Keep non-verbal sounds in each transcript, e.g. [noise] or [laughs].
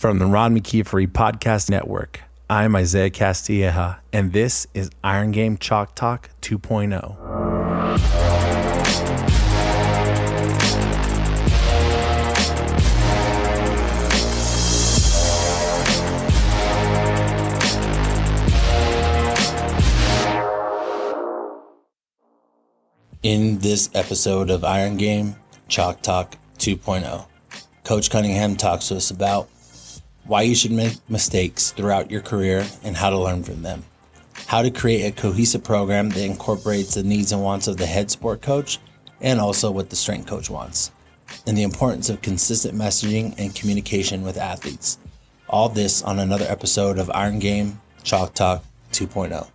From the Ron McKeefery Podcast Network, I'm Isaiah Castilleja, and this is Iron Game Chalk Talk 2.0. In this episode of Iron Game Chalk Talk 2.0, Coach Cunningham talks to us about why you should make mistakes throughout your career and how to learn from them, how to create a cohesive program that incorporates the needs and wants of the head sport coach and also what the strength coach wants, and the importance of consistent messaging and communication with athletes. All this on another episode of Iron Game Chalk Talk 2.0.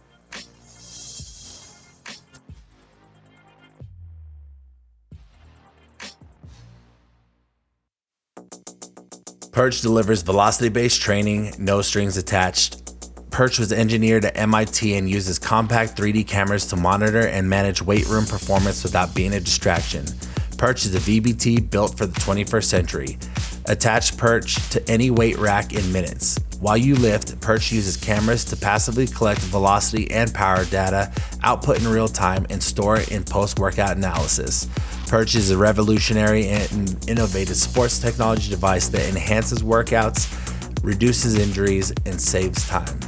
Perch delivers velocity based training, no strings attached. Perch was engineered at MIT and uses compact 3D cameras to monitor and manage weight room performance without being a distraction. Perch is a VBT built for the 21st century. Attach Perch to any weight rack in minutes. While you lift, Perch uses cameras to passively collect velocity and power data, output in real time, and store it in post workout analysis. Perch is a revolutionary and innovative sports technology device that enhances workouts, reduces injuries, and saves time.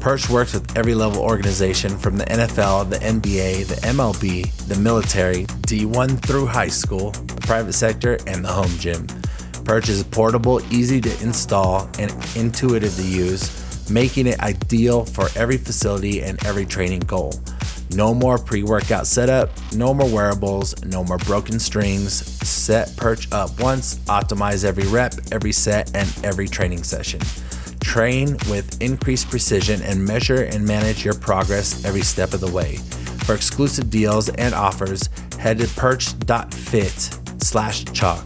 Perch works with every level organization from the NFL, the NBA, the MLB, the military, D1 through high school, the private sector, and the home gym. Perch is portable, easy to install, and intuitive to use, making it ideal for every facility and every training goal. No more pre workout setup, no more wearables, no more broken strings. Set Perch up once, optimize every rep, every set, and every training session. Train with increased precision and measure and manage your progress every step of the way. For exclusive deals and offers, head to perch.fit slash chalk.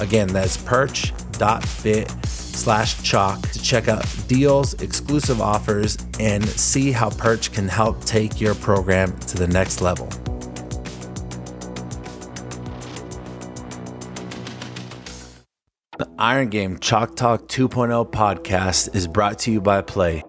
Again, that's perch.fit slash chalk check out deals, exclusive offers, and see how Perch can help take your program to the next level. The Iron Game Chalk Talk 2.0 podcast is brought to you by Play.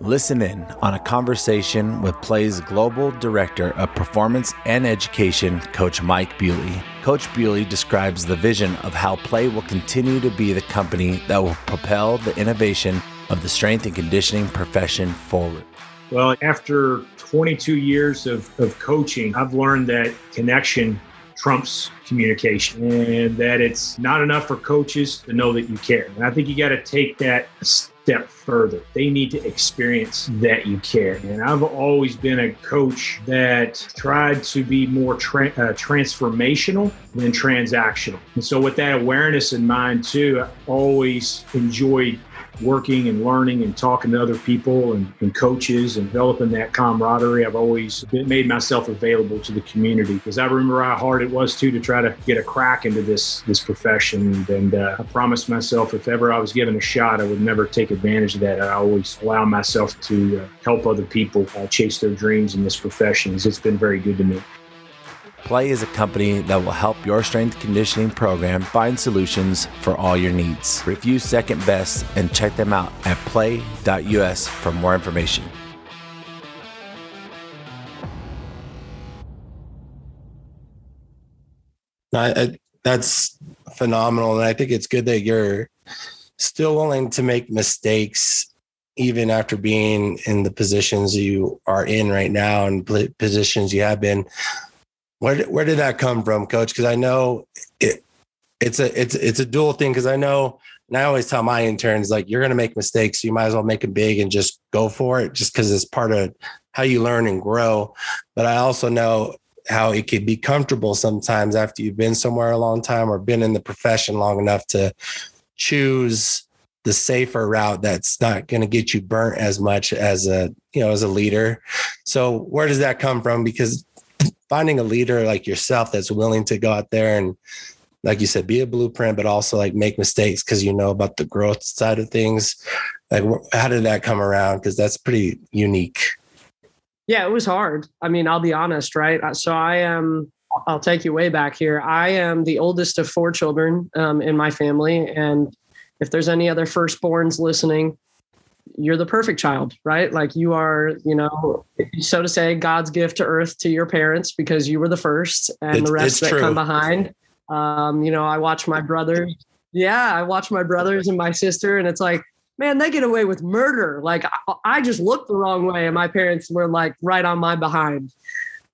Listen in on a conversation with Play's Global Director of Performance and Education, Coach Mike Bewley. Coach Bewley describes the vision of how Play will continue to be the company that will propel the innovation of the strength and conditioning profession forward. Well, after 22 years of, of coaching, I've learned that connection trumps communication and that it's not enough for coaches to know that you care. And I think you got to take that step further. They need to experience that you care. And I've always been a coach that tried to be more tra- uh, transformational than transactional. And so, with that awareness in mind, too, I always enjoyed working and learning and talking to other people and, and, coaches and developing that camaraderie. I've always made myself available to the community because I remember how hard it was too to try to get a crack into this this profession. And uh, I promised myself if ever I was given a shot, I would never take advantage of that. I always allow myself to uh, help other people uh, chase their dreams in this profession. It's been very good to me. Play is a company that will help your strength conditioning program find solutions for all your needs. Review Second Best and check them out at play.us for more information. I, that's phenomenal. And I think it's good that you're still willing to make mistakes even after being in the positions you are in right now and positions you have been where where did that come from, Coach? Because I know it it's a it's it's a dual thing. Because I know, and I always tell my interns like you're going to make mistakes, you might as well make them big and just go for it, just because it's part of how you learn and grow. But I also know how it could be comfortable sometimes after you've been somewhere a long time or been in the profession long enough to choose the safer route that's not going to get you burnt as much as a you know as a leader so where does that come from because finding a leader like yourself that's willing to go out there and like you said be a blueprint but also like make mistakes because you know about the growth side of things. Like how did that come around? Because that's pretty unique. Yeah it was hard. I mean i'll be honest right? So i am i'll take you way back here. I am the oldest of four children um, in my family and if there's any other firstborns listening, you're the perfect child, right? Like you are, you know, so to say, God's gift to earth to your parents because you were the first, and It's- the rest that true. come behind. Um, you know, I watch my brothers. Yeah, I watch my brothers and my sister, and it's like, man, they get away with murder. Like I, I just looked the wrong way, and my parents were like right on my behind.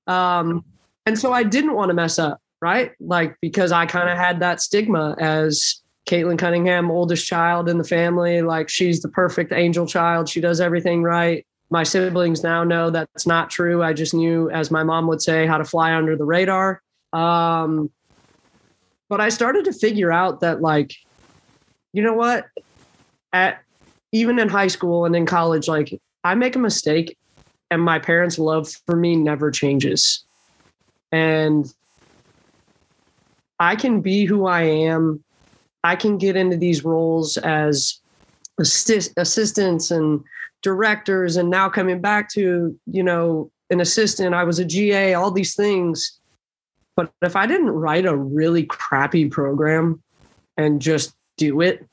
Um, and so I didn't want to mess up, right? Like because I kind of had that stigma as Caitlin Cunningham, oldest child in the family. Like she's the perfect angel child. She does everything right. My siblings now know that's not true. I just knew, as my mom would say, how to fly under the radar. Um, but I started to figure out that, like, you know what? At even in high school and in college, like I make a mistake and my parents' love for me never changes. And I can be who I am. I can get into these roles as assist, assistants and directors, and now coming back to, you know, an assistant, I was a GA, all these things. But if I didn't write a really crappy program and just do it,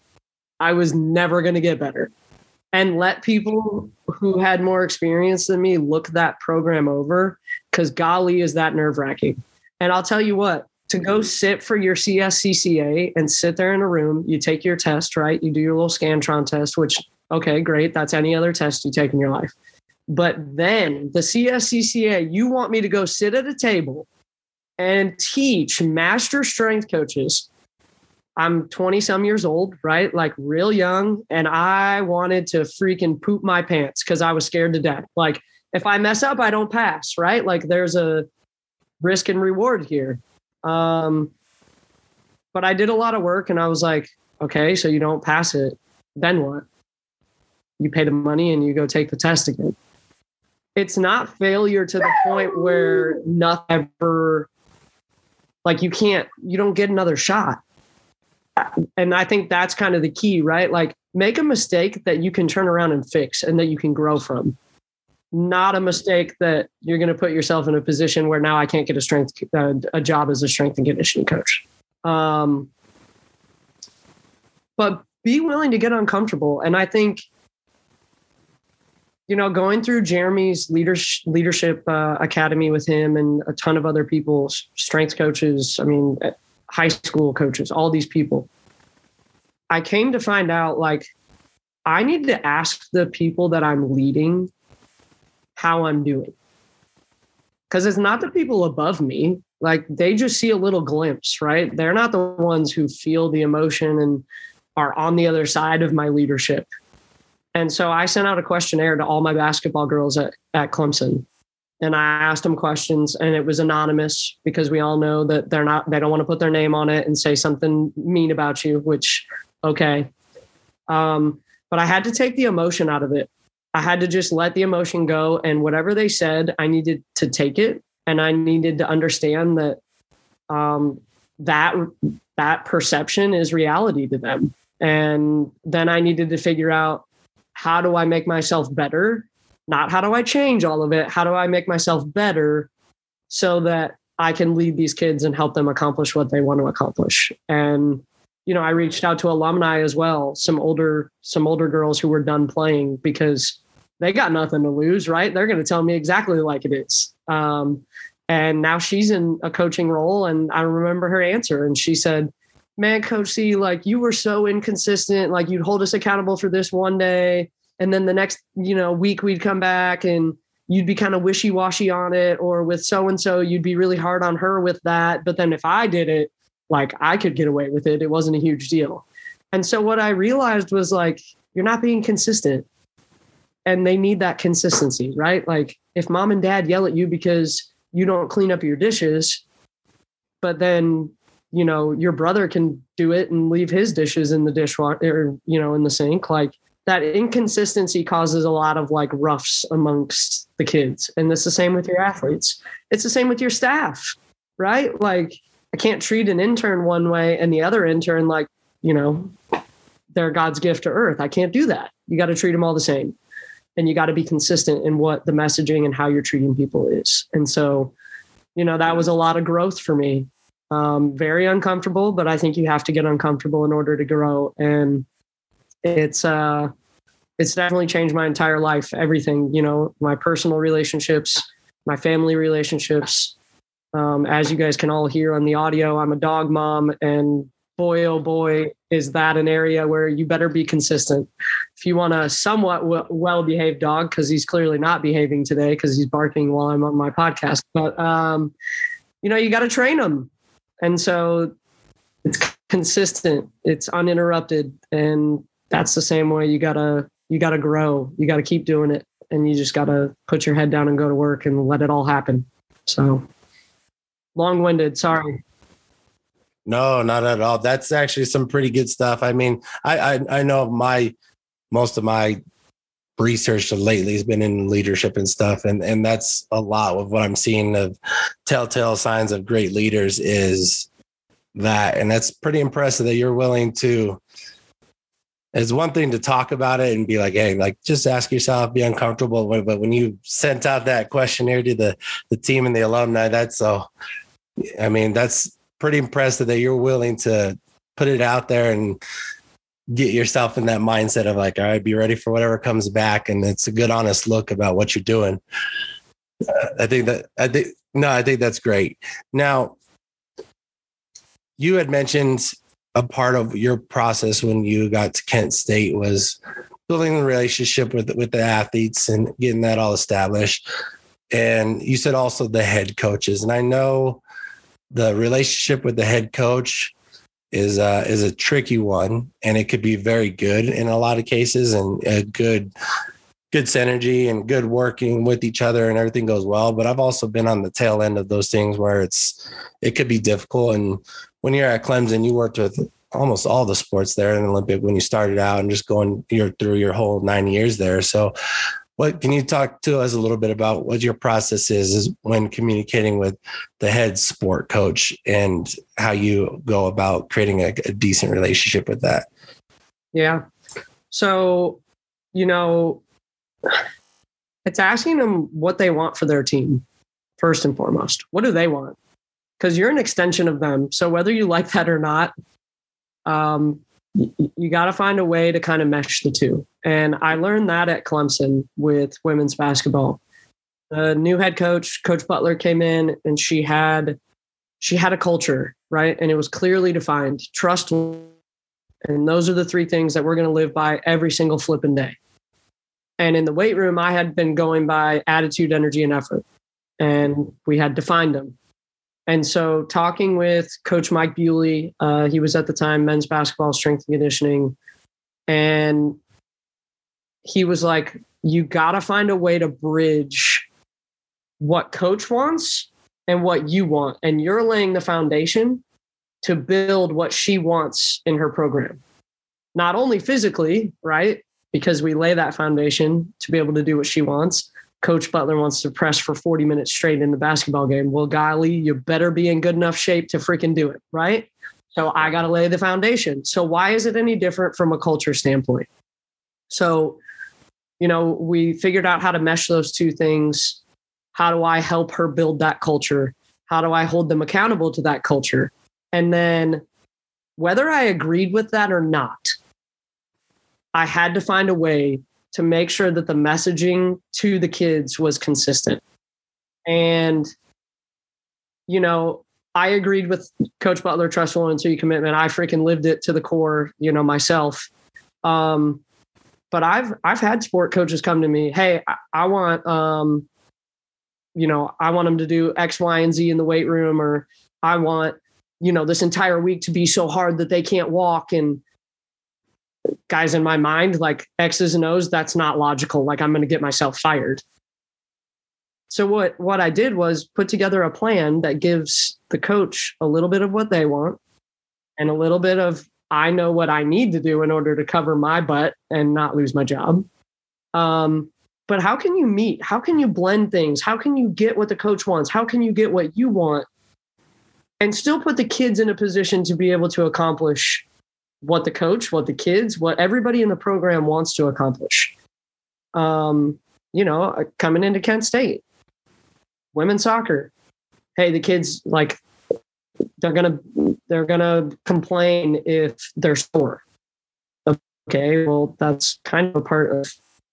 I was never going to get better. And let people who had more experience than me look that program over because golly, is that nerve wracking. And I'll tell you what, to go mm-hmm. sit for your CSCCA and sit there in a room, you take your test, right? You do your little Scantron test, which, okay, great. That's any other test you take in your life. But then the CSCCA, you want me to go sit at a table and teach master strength coaches. I'm 20 some years old, right? Like real young. And I wanted to freaking poop my pants because I was scared to death. Like, if I mess up, I don't pass, right? Like, there's a risk and reward here. Um, but I did a lot of work and I was like, okay, so you don't pass it. Then what? You pay the money and you go take the test again. It's not failure to the point where nothing ever, like, you can't, you don't get another shot. And I think that's kind of the key, right? Like, make a mistake that you can turn around and fix and that you can grow from not a mistake that you're going to put yourself in a position where now I can't get a strength a job as a strength and conditioning coach. Um, but be willing to get uncomfortable, and I think you know going through Jeremy's leadership leadership uh, academy with him and a ton of other people, strength coaches. I mean, high school coaches, all these people. I came to find out like I need to ask the people that I'm leading how I'm doing. Because it's not the people above me. Like they just see a little glimpse, right? They're not the ones who feel the emotion and are on the other side of my leadership. And so I sent out a questionnaire to all my basketball girls at, at Clemson. And I asked them questions and it was anonymous because we all know that they're not, they don't want to put their name on it and say something mean about you, which, okay. Um, but I had to take the emotion out of it I had to just let the emotion go. And whatever they said, I needed to take it. And I needed to understand that um, that that perception is reality to them. And then I needed to figure out how do I make myself better? Not how do I change all of it? How do I make myself better so that I can lead these kids and help them accomplish what they want to accomplish? And you know, I reached out to alumni as well, some older, some older girls who were done playing because they got nothing to lose, right? They're going to tell me exactly like it is. Um, and now she's in a coaching role, and I remember her answer, and she said, "Man, Coach C, like you were so inconsistent. Like you'd hold us accountable for this one day, and then the next, you know, week we'd come back and." You'd be kind of wishy washy on it, or with so and so, you'd be really hard on her with that. But then if I did it, like I could get away with it. It wasn't a huge deal. And so what I realized was like, you're not being consistent. And they need that consistency, right? Like if mom and dad yell at you because you don't clean up your dishes, but then, you know, your brother can do it and leave his dishes in the dishwasher or, you know, in the sink, like that inconsistency causes a lot of like roughs amongst the kids. And it's the same with your athletes. It's the same with your staff, right? Like I can't treat an intern one way and the other intern like, you know, they're God's gift to earth. I can't do that. You got to treat them all the same. And you got to be consistent in what the messaging and how you're treating people is. And so, you know, that was a lot of growth for me. Um, very uncomfortable, but I think you have to get uncomfortable in order to grow. And it's uh it's definitely changed my entire life everything you know my personal relationships my family relationships um, as you guys can all hear on the audio i'm a dog mom and boy oh boy is that an area where you better be consistent. If you want a somewhat well behaved dog because he's clearly not behaving today because he's barking while i'm on my podcast but um, you know you got to train them and so it's consistent it's uninterrupted and that's the same way you gotta you gotta grow. You gotta keep doing it and you just gotta put your head down and go to work and let it all happen. So long-winded sorry no not at all that's actually some pretty good stuff i mean i i, I know my most of my research lately has been in leadership and stuff and and that's a lot of what i'm seeing of telltale signs of great leaders is that and that's pretty impressive that you're willing to it's one thing to talk about it and be like, hey, like just ask yourself, be uncomfortable. But when you sent out that questionnaire to the the team and the alumni, that's so. I mean, that's pretty impressive that you're willing to put it out there and get yourself in that mindset of like, all right, be ready for whatever comes back, and it's a good, honest look about what you're doing. I think that I think no, I think that's great. Now, you had mentioned a part of your process when you got to Kent State was building the relationship with with the athletes and getting that all established. And you said also the head coaches, and I know the relationship with the head coach is uh, is a tricky one, and it could be very good in a lot of cases, and a good good synergy and good working with each other and everything goes well but i've also been on the tail end of those things where it's it could be difficult and when you're at Clemson, you worked with almost all the sports there in the Olympic when you started out and just going you're through your whole nine years there. So what can you talk to us a little bit about what your process is, is when communicating with the head sport coach and how you go about creating a, a decent relationship with that? Yeah. So, you know, it's asking them what they want for their team first and foremost. What do they want? because you're an extension of them. So whether you like that or not, um, you, you got to find a way to kind of mesh the two. And I learned that at Clemson with women's basketball. The new head coach, Coach Butler, came in and she had she had a culture, right? And it was clearly defined. Trust and those are the three things that we're going to live by every single flipping day. And in the weight room, I had been going by attitude, energy, and effort. And we had defined them. And so, talking with Coach Mike Bewley, uh, he was at the time men's basketball strength and conditioning, and he was like, "You got to find a way to bridge what Coach wants and what you want, and you're laying the foundation to build what she wants in her program, not only physically, right? Because we lay that foundation to be able to do what she wants." Coach Butler wants to press for 40 minutes straight in the basketball game. Well, golly, you better be in good enough shape to freaking do it, right? So I got to lay the foundation. So why is it any different from a culture standpoint? So, you know, we figured out how to mesh those two things. How do I help her build that culture? How do I hold them accountable to that culture? And then whether I agreed with that or not, I had to find a way to make sure that the messaging to the kids was consistent. And, you know, I agreed with Coach Butler, trustful until you commitment. I freaking lived it to the core, you know, myself. Um, but I've I've had sport coaches come to me, hey, I, I want um, you know, I want them to do X, Y, and Z in the weight room, or I want, you know, this entire week to be so hard that they can't walk. And guys in my mind like x's and o's that's not logical like i'm going to get myself fired so what what i did was put together a plan that gives the coach a little bit of what they want and a little bit of i know what i need to do in order to cover my butt and not lose my job um, but how can you meet how can you blend things how can you get what the coach wants how can you get what you want and still put the kids in a position to be able to accomplish what the coach, what the kids, what everybody in the program wants to accomplish. Um, you know, uh, coming into Kent State, women's soccer. Hey, the kids like they're gonna they're gonna complain if they're sore. Okay, well, that's kind of a part of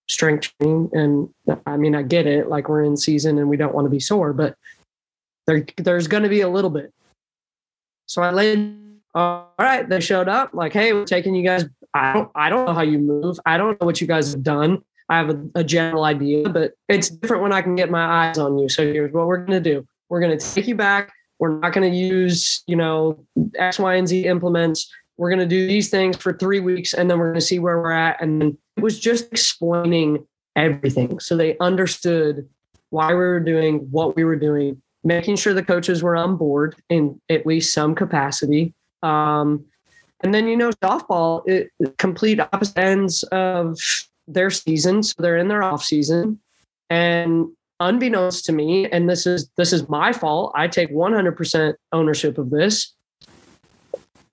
strength training. And I mean, I get it. Like we're in season and we don't want to be sore, but there, there's to be a little bit. So I laid, all right, they showed up like, Hey, we're taking you guys. I don't, I don't know how you move. I don't know what you guys have done. I have a, a general idea, but it's different when I can get my eyes on you. So here's what we're to do. We're to take you back. We're not going to use, you know, X, Y, and Z implements. We're going to do these things for three weeks and then we're going to see where we're at. And it was just explaining everything. So they understood why we were doing what we were doing, making sure the coaches were on board in at least some capacity. Um, and then, you know, softball, it, complete opposite ends of their season. So they're in their off season. And unbeknownst to me, and this is this is my fault. I take 100% ownership of this.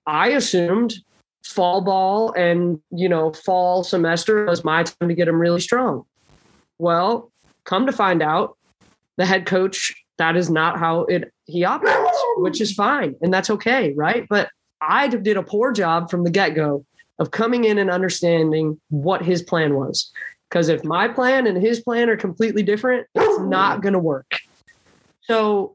I assumed fall ball and you know fall semester was my time to get them really strong. Well, come to find out, the head coach that is not how it he operates, which is fine and that's okay, right? But I did a poor job from the get go of coming in and understanding what his plan was. Because if my plan and his plan are completely different, it's not going to work. So,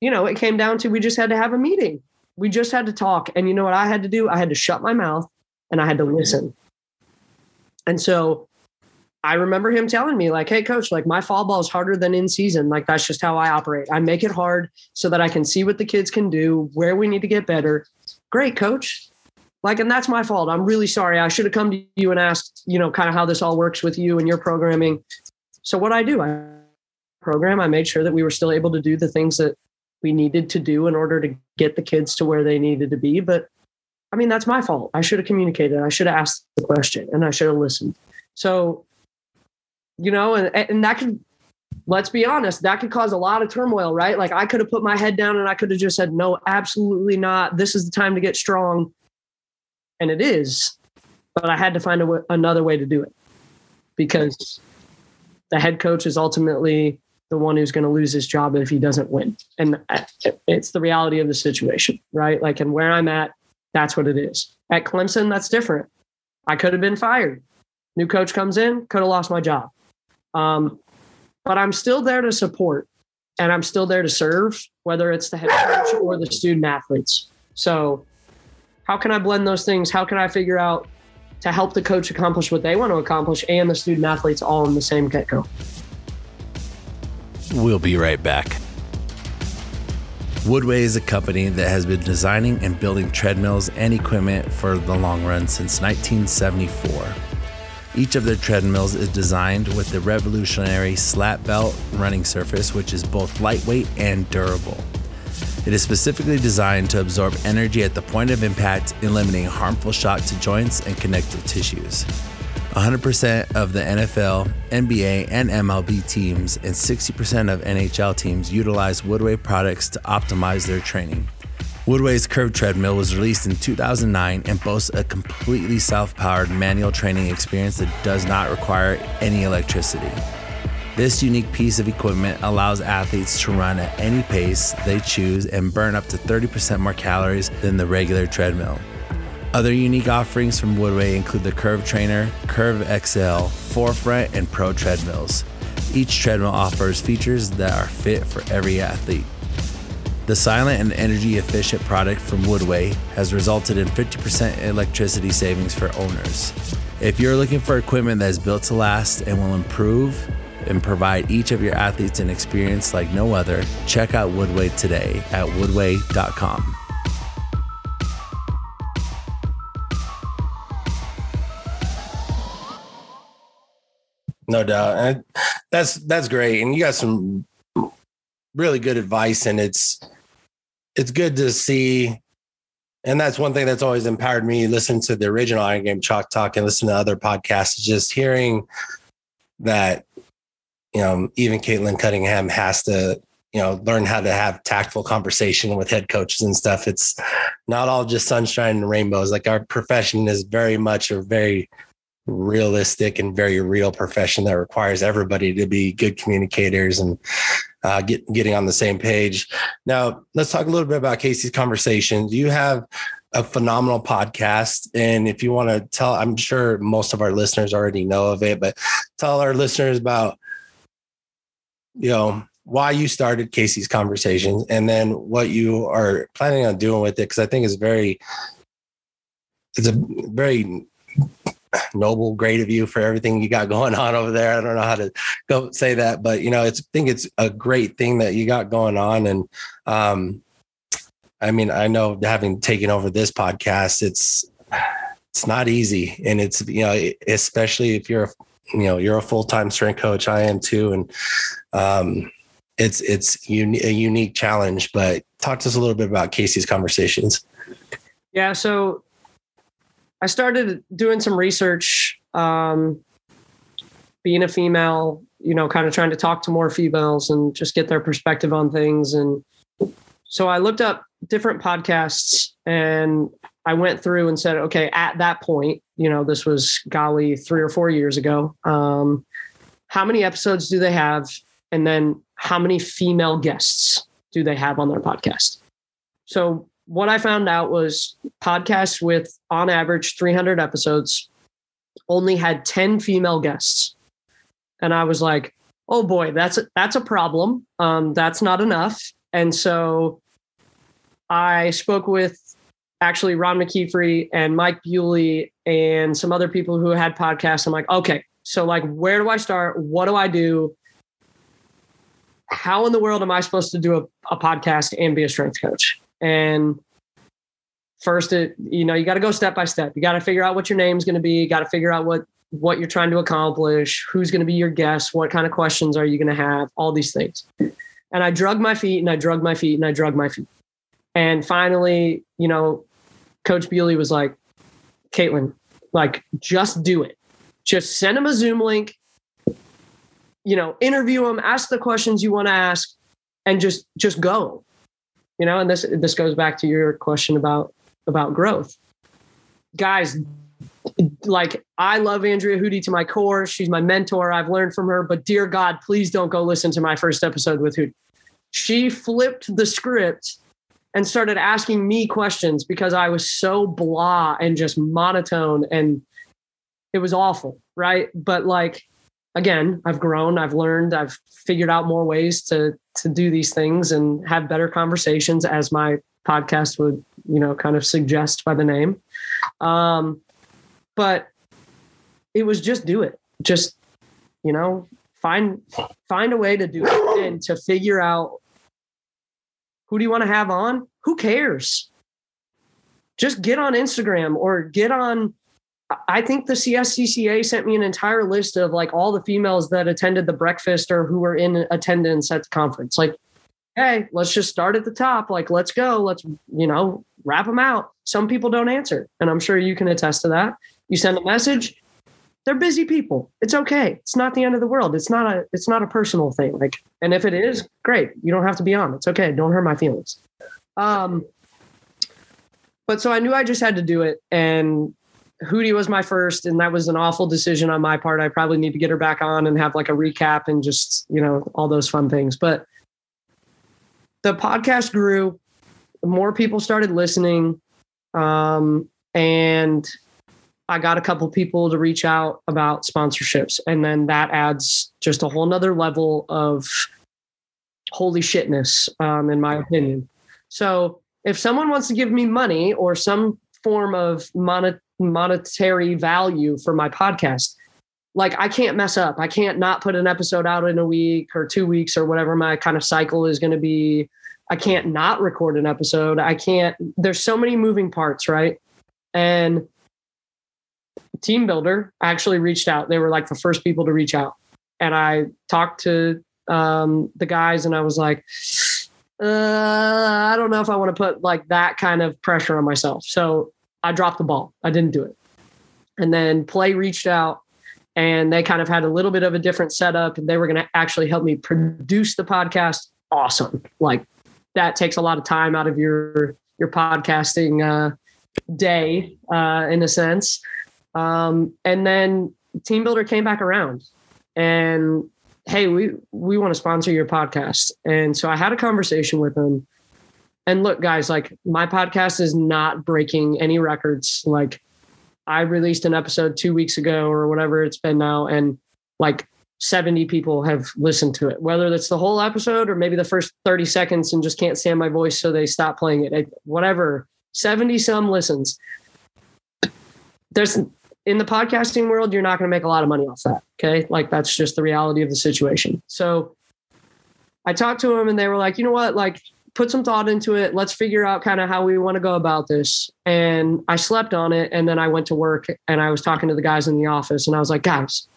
you know, it came down to we just had to have a meeting we just had to talk. And you know what I had to do? I had to shut my mouth and I had to listen. And so I remember him telling me, like, hey, coach, like my fall ball is harder than in season. Like, that's just how I operate. I make it hard so that I can see what the kids can do, where we need to get better. Great, coach. Like, and that's my fault. I'm really sorry. I should have come to you and asked, you know, kind of how this all works with you and your programming. So, what I do, I program, I made sure that we were still able to do the things that we needed to do in order to get the kids to where they needed to be. But I mean, that's my fault. I should have communicated. I should have asked the question and I should have listened. So, you know, and, and that could, let's be honest, that could cause a lot of turmoil, right? Like I could have put my head down and I could have just said, no, absolutely not. This is the time to get strong. And it is. But I had to find another way to do it because the head coach is ultimately the one who's going to lose his job if he doesn't win. And it's the reality of the situation, right? Like, and where I'm at, that's what it is. At Clemson, that's different. I could have been fired. New coach comes in, could have lost my job. Um, but I'm still there to support and I'm still there to serve, whether it's the head coach or the student athletes. So, how can I blend those things? How can I figure out to help the coach accomplish what they want to accomplish and the student athletes all in the same get go? We'll be right back. Woodway is a company that has been designing and building treadmills and equipment for the long run since 1974. Each of their treadmills is designed with the revolutionary slat belt running surface, which is both lightweight and durable. It is specifically designed to absorb energy at the point of impact, eliminating harmful shock to joints and connective tissues. 100% of the NFL, NBA, and MLB teams and 60% of NHL teams utilize Woodway products to optimize their training. Woodway's Curve Treadmill was released in 2009 and boasts a completely self powered manual training experience that does not require any electricity. This unique piece of equipment allows athletes to run at any pace they choose and burn up to 30% more calories than the regular treadmill. Other unique offerings from Woodway include the Curve Trainer, Curve XL, Forefront, and Pro treadmills. Each treadmill offers features that are fit for every athlete. The silent and energy efficient product from Woodway has resulted in 50% electricity savings for owners. If you're looking for equipment that is built to last and will improve and provide each of your athletes an experience like no other, check out Woodway today at woodway.com. No doubt. And that's that's great. And you got some really good advice and it's it's good to see and that's one thing that's always empowered me listen to the original iron game chalk talk and listen to other podcasts just hearing that you know even caitlin cunningham has to you know learn how to have tactful conversation with head coaches and stuff it's not all just sunshine and rainbows like our profession is very much a very realistic and very real profession that requires everybody to be good communicators and uh, get getting on the same page. Now, let's talk a little bit about Casey's conversation. You have a phenomenal podcast. And if you want to tell, I'm sure most of our listeners already know of it, but tell our listeners about, you know, why you started Casey's conversations and then what you are planning on doing with it. Cause I think it's very, it's a very noble, great of you for everything you got [laughs] going on over there. I don't know how to go say that, but you know, it's I think it's a great thing that you got going on. And um, I mean, I know having taken over this podcast, it's it's not easy, and it's you know, especially if you're a you know you're a full time strength coach, I am too, and um, it's it's uni- a unique challenge. But talk to us a little bit about Casey's conversations. Yeah, so I started doing some research, um, being a female, you know, kind of trying to talk to more females and just get their perspective on things. And so I looked up different podcasts and I went through and said, okay, at that point, you know, this was golly three or four years ago. Um, how many episodes do they have? And then how many female guests do they have on their podcast? So what I found out was podcasts with on average 300 episodes only had 10 female guests. And I was like, oh boy, that's that's a problem. Um, that's not enough. And so I spoke with actually Ron McKeefery and Mike Bewley and some other people who had podcasts. I'm like, okay, so like, where do I start? What do I do? How in the world am I supposed to do a, a podcast and be a strength coach? And first, it you know you got to go step by step. You got to figure out what your name's going to be. You got to figure out what what you're trying to accomplish. Who's going to be your guest? What kind of questions are you going to have? All these things. And I drug my feet and I drug my feet and I drug my feet. And finally, you know, Coach Bewley was like, Caitlin, like just do it. Just send him a Zoom link. You know, interview him, ask the questions you want to ask, and just just go you know and this this goes back to your question about about growth guys like i love Andrea Hudy to my core she's my mentor i've learned from her but dear god please don't go listen to my first episode with Hudy she flipped the script and started asking me questions because i was so blah and just monotone and it was awful right but like again, I've grown, I've learned, I've figured out more ways to to do these things and have better conversations as my podcast would, you know, kind of suggest by the name. Um, but it was just do it. Just, you know, find find a way to do it and to figure out who do you want to have on? Who cares? Just get on Instagram or get on I think the CSCCA sent me an entire list of like all the females that attended the breakfast or who were in attendance at the conference. Like, hey, let's just start at the top. Like, let's go. Let's, you know, wrap them out. Some people don't answer. And I'm sure you can attest to that. You send a message, they're busy people. It's okay. It's not the end of the world. It's not a it's not a personal thing. Like, and if it is, great. You don't have to be on. It's okay. Don't hurt my feelings. Um but so I knew I just had to do it. And Hudy was my first, and that was an awful decision on my part. I probably need to get her back on and have like a recap and just, you know, all those fun things. But the podcast grew, more people started listening. Um, and I got a couple people to reach out about sponsorships. And then that adds just a whole nother level of holy shitness, um, in my opinion. So if someone wants to give me money or some form of monet- monetary value for my podcast like I can't mess up. I can't not put an episode out in a week or two weeks or whatever my kind of cycle is going to be. I can't not record an episode. I can't. There's so many moving parts, right? And TeamBuildr actually reached out. They were like the first people to reach out, and I talked to um, the guys, and I was like, uh, I don't know if I want to put like that kind of pressure on myself. So I dropped the ball. I didn't do it. And then Play reached out and they kind of had a little bit of a different setup and they were going to actually help me produce the podcast. Awesome. Like that takes a lot of time out of your your podcasting uh, day uh, in a sense. Um, and then TeamBuildr came back around and hey, we we want to sponsor your podcast. And so I had a conversation with them and look, guys, like my podcast is not breaking any records. Like I released an episode two weeks ago or whatever it's been now, and like 70 people have listened to it, whether that's the whole episode or maybe the first 30 seconds and just can't stand my voice. So they stop playing it. Whatever, 70 some listens. There's in the podcasting world, you're not going to make a lot of money off that. Okay. Like that's just the reality of the situation. So I talked to them and they were like, you know what? Like, put some thought into it. Let's figure out kind of how we want to go about this. And I slept on it. And then I went to work and I was talking to the guys in the office and I was like, guys,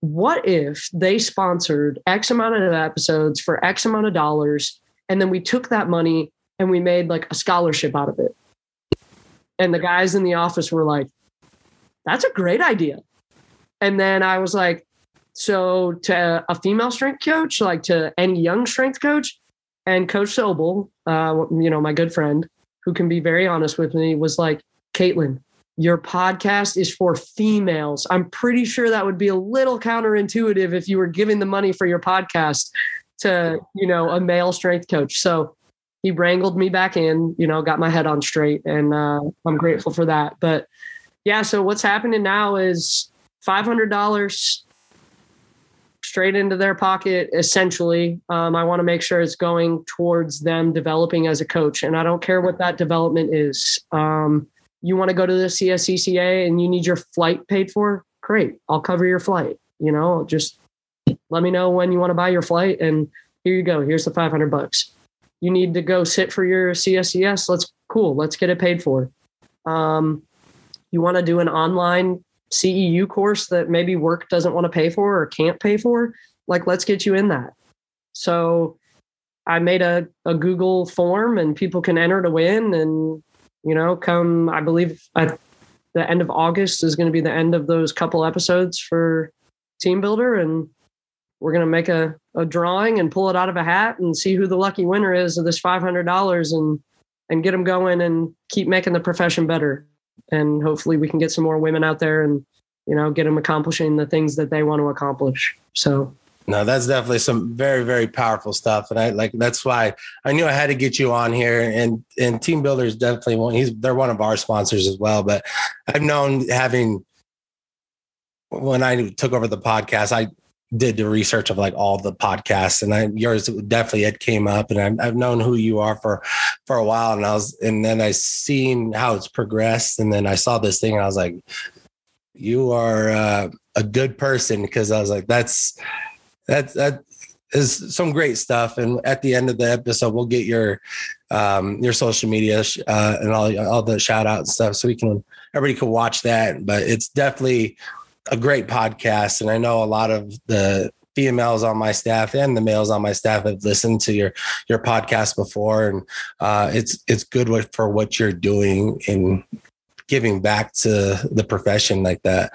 what if they sponsored X amount of episodes for X amount of dollars? And then we took that money and we made like a scholarship out of it. And the guys in the office were like, that's a great idea. And then I was like, so to a female strength coach, like to any young strength coach, and Coach Sobel, uh, you know, my good friend, who can be very honest with me, was like, Caitlin, your podcast is for females. I'm pretty sure that would be a little counterintuitive if you were giving the money for your podcast to, you know, a male strength coach. So he wrangled me back in, you know, got my head on straight, and uh, I'm grateful for that. But yeah, so what's happening now is $500 straight into their pocket essentially. Um, i want to make sure it's going towards them developing as a coach and i don't care what that development is. Um, you want to go to the cscca and you need your flight paid for? Great i'll cover your flight you know just let me know when you want to buy your flight and here you go here's the 500 bucks. You need to go sit for your cscs let's cool let's get it paid for. Um, you want to do an online CEU course that maybe work doesn't want to pay for or can't pay for, like let's get you in that. So I made a, a Google form and people can enter to win. And, you know, come, I believe at the end of August is going to be the end of those couple episodes for TeamBuildr. And we're going to make a, a drawing and pull it out of a hat and see who the lucky winner is of this $500 and, and get them going and keep making the profession better and hopefully we can get some more women out there and you know get them accomplishing the things that they want to accomplish. So no that's definitely some very very powerful stuff. And i like that's why i knew i had to get you on here. And and TeamBuildr's definitely one he's they're one of our sponsors as well. But i've known having when i took over the podcast i did the research of like all the podcasts and I, yours definitely it came up and I've, I've known who you are for for a while and I was and then I seen how it's progressed and then I saw this thing and I was like you are uh, a good person because I was like that's that's that is some great stuff and at the end of the episode we'll get your um your social media uh, and all all the shout out and stuff so we can everybody can watch that but it's definitely a great podcast. And I know a lot of the females on my staff and the males on my staff have listened to your your podcast before, and uh, it's it's good for what you're doing in giving back to the profession like that.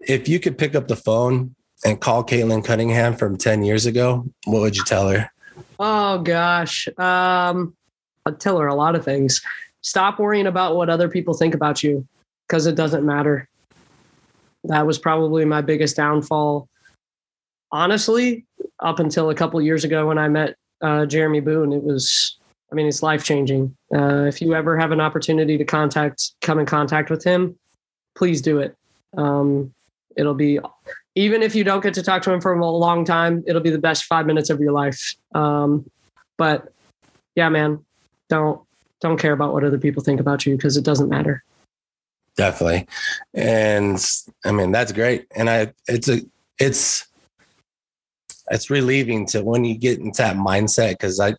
If you could pick up the phone and call Caitlin Cunningham from ten years ago, what would you tell her? Oh gosh, um, I'd tell her a lot of things. Stop worrying about what other people think about you because it doesn't matter that was probably my biggest downfall. Honestly, up until a couple years ago when I met uh, Jeremy Boone, it was, I mean, it's life changing. Uh, if you ever have an opportunity to contact, come in contact with him, please do it. Um, it'll be, even if you don't get to talk to him for a long time, it'll be the best five minutes of your life. Um, but yeah, man, don't don't care about what other people think about you because it doesn't matter. Definitely. And I mean, that's great. And I, it's a, it's, it's relieving to when you get into that mindset because I,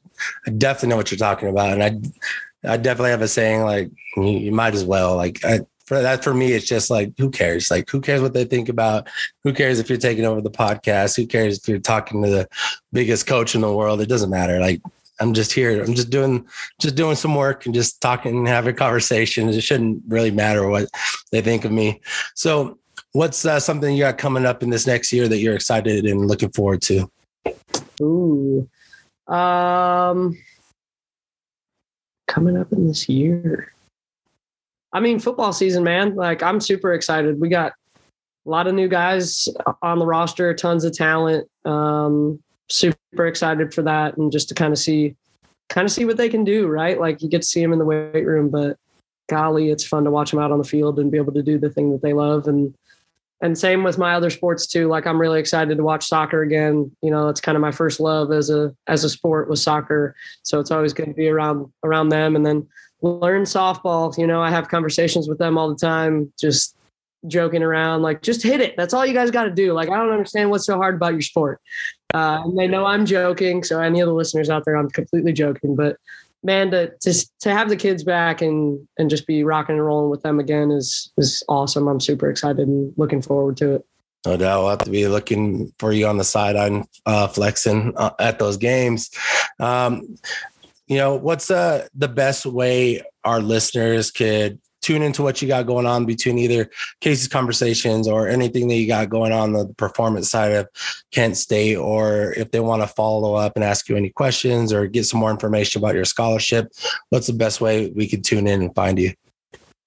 I definitely know what you're talking about, and I, I definitely have a saying like you, you might as well. Like I, for that for me it's just like who cares? Like who cares what they think about? Who cares if you're taking over the podcast? Who cares if you're talking to the biggest coach in the world? It doesn't matter. Like I'm just here. I'm just doing just doing some work and just talking and having conversations. It shouldn't really matter what they think of me. So, what's uh, something you got coming up in this next year that you're excited and looking forward to? Ooh, um, coming up in this year. I mean, football season, man. Like, I'm super excited. We got a lot of new guys on the roster, tons of talent. Um, super excited for that and just to kind of see kind of see what they can do, right? Like you get to see them in the weight room, but golly, it's fun to watch them out on the field and be able to do the thing that they love. And and same with my other sports too. Like I'm really excited to watch soccer again. You know, that's kind of my first love as a as a sport was soccer. So it's always good to be around around them. And then learn softball. You know, I have conversations with them all the time, just joking around, like just hit it. That's all you guys got to do. Like I don't understand what's so hard about your sport. Uh, and they know I'm joking. So any of the listeners out there, I'm completely joking. But man, to just to have the kids back and and just be rocking and rolling with them again is is awesome. I'm super excited and looking forward to it. No doubt, we'll have to be looking for you on the sideline, uh, flexing uh, at those games. Um, you know, what's uh, the best way our listeners could tune into what you got going on between either Casey's conversations or anything that you got going on the performance side of Kent State, or if they want to follow up and ask you any questions or get some more information about your scholarship, what's the best way we could tune in and find you?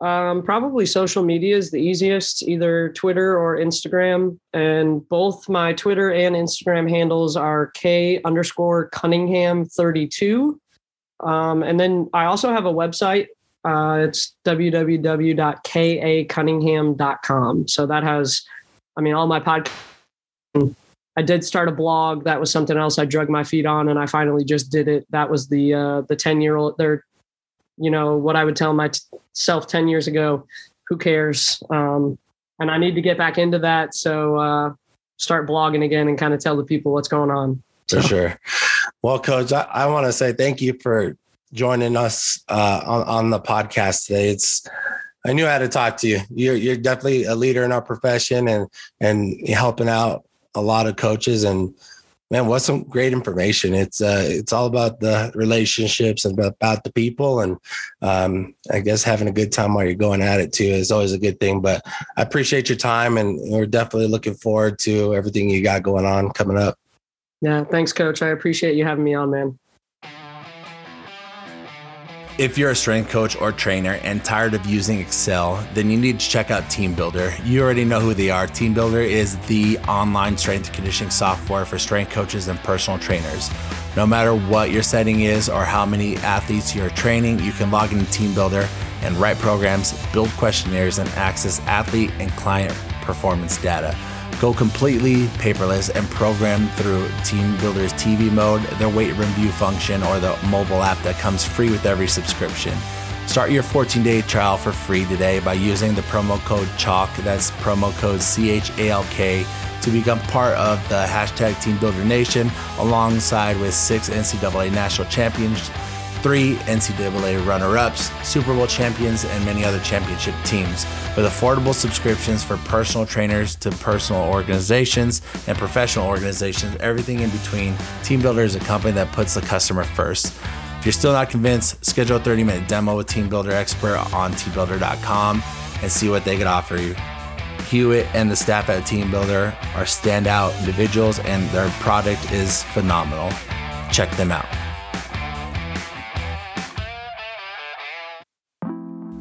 Um, probably social media is the easiest, either Twitter or Instagram. And both my Twitter and Instagram handles are K underscore Cunningham 32. Um, and then I also have a website, uh, it's www.kacunningham.com. So that has, I mean, all my podcast. I did start a blog. That was something else I drug my feet on, and I finally just did it. That was the uh, the ten year old. There, you know what I would tell myself ten years ago. Who cares? Um, and I need to get back into that. So uh, start blogging again and kind of tell the people what's going on. For sure. Well, coach, I, I want to say thank you for joining us uh, on, on the podcast today. It's I knew I had to talk to you. You're you're definitely a leader in our profession and and helping out a lot of coaches and man, what's some great information. It's uh it's all about the relationships and about the people and um I guess having a good time while you're going at it too is always a good thing. But I appreciate your time and we're definitely looking forward to everything you got going on coming up. Yeah, thanks, coach. I appreciate you having me on, man. If you're a strength coach or trainer and tired of using Excel, then you need to check out TeamBuildr. You already know who they are. TeamBuildr is the online strength conditioning software for strength coaches and personal trainers. No matter what your setting is or how many athletes you're training, you can log into TeamBuildr and write programs, build questionnaires, and access athlete and client performance data. Go completely paperless and program through TeamBuildr's TV mode, their weight room view function, or the mobile app that comes free with every subscription. Start your 14 day trial for free today by using the promo code CHALK, that's promo code C H A L K, to become part of the hashtag TeamBuildr Nation alongside with six NCAA national champions three NCAA runner ups, Super Bowl champions, and many other championship teams. With affordable subscriptions for personal trainers to personal organizations and professional organizations, everything in between, TeamBuildr is a company that puts the customer first. If you're still not convinced, schedule a 30 minute demo with TeamBuildr Expert on teambuildr.com and see what they can offer you. Hewitt and the staff at TeamBuildr are standout individuals, and their product is phenomenal. Check them out.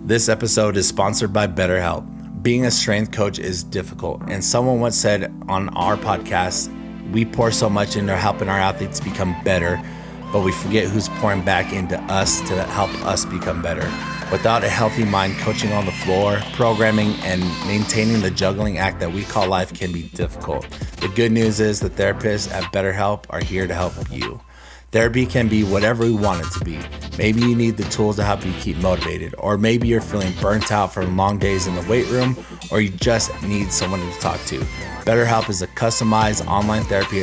This episode is sponsored by BetterHelp. Being a strength coach is difficult, and someone once said on our podcast, we pour so much into helping our athletes become better, but we forget who's pouring back into us to help us become better. Without a healthy mind, coaching on the floor, programming, and maintaining the juggling act that we call life can be difficult. The good news is the therapists at BetterHelp are here to help you. Therapy can be whatever you want it to be. Maybe you need the tools to help you keep motivated, or maybe you're feeling burnt out from long days in the weight room, or you just need someone to talk to. BetterHelp is a customized online therapy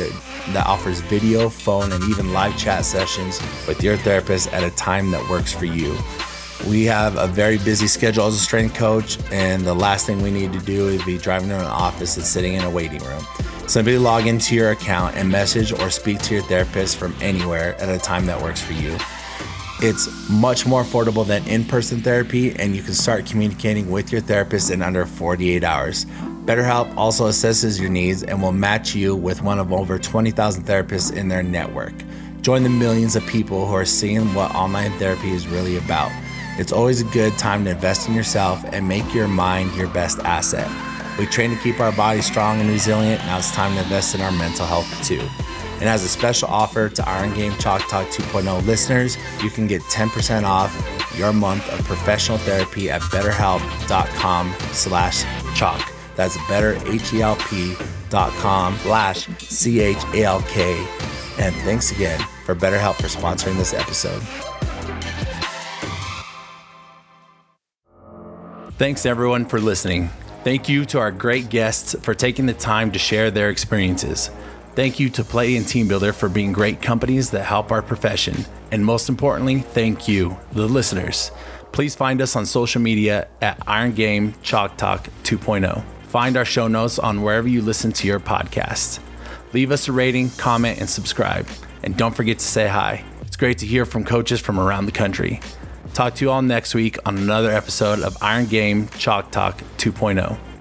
that offers video, phone, and even live chat sessions with your therapist at a time that works for you. We have a very busy schedule as a strength coach, and the last thing we need to do is be driving to an office and sitting in a waiting room. Simply log into your account and message or speak to your therapist from anywhere at a time that works for you. It's much more affordable than in person therapy, and you can start communicating with your therapist in under 48 hours. BetterHelp also assesses your needs and will match you with one of over 20,000 therapists in their network. Join the millions of people who are seeing what online therapy is really about. It's always a good time to invest in yourself and make your mind your best asset. We train to keep our bodies strong and resilient. Now it's time to invest in our mental health too. And as a special offer to Iron Game Chalk Talk 2.0 listeners, you can get 10% off your month of professional therapy at betterhelp.com slash chalk. That's Better betterhelp.com slash C-H-A-L-K. And thanks again for BetterHelp for sponsoring this episode. Thanks everyone for listening. Thank you to our great guests for taking the time to share their experiences. Thank you to Play and TeamBuildr for being great companies that help our profession. And most importantly, thank you, the listeners. Please find us on social media at Iron Game Chalk Talk 2.0. Find our show notes on wherever you listen to your podcast. Leave us a rating, comment, and subscribe. And don't forget to say hi. It's great to hear from coaches from around the country. Talk to you all next week on another episode of Iron Game Chalk Talk 2.0.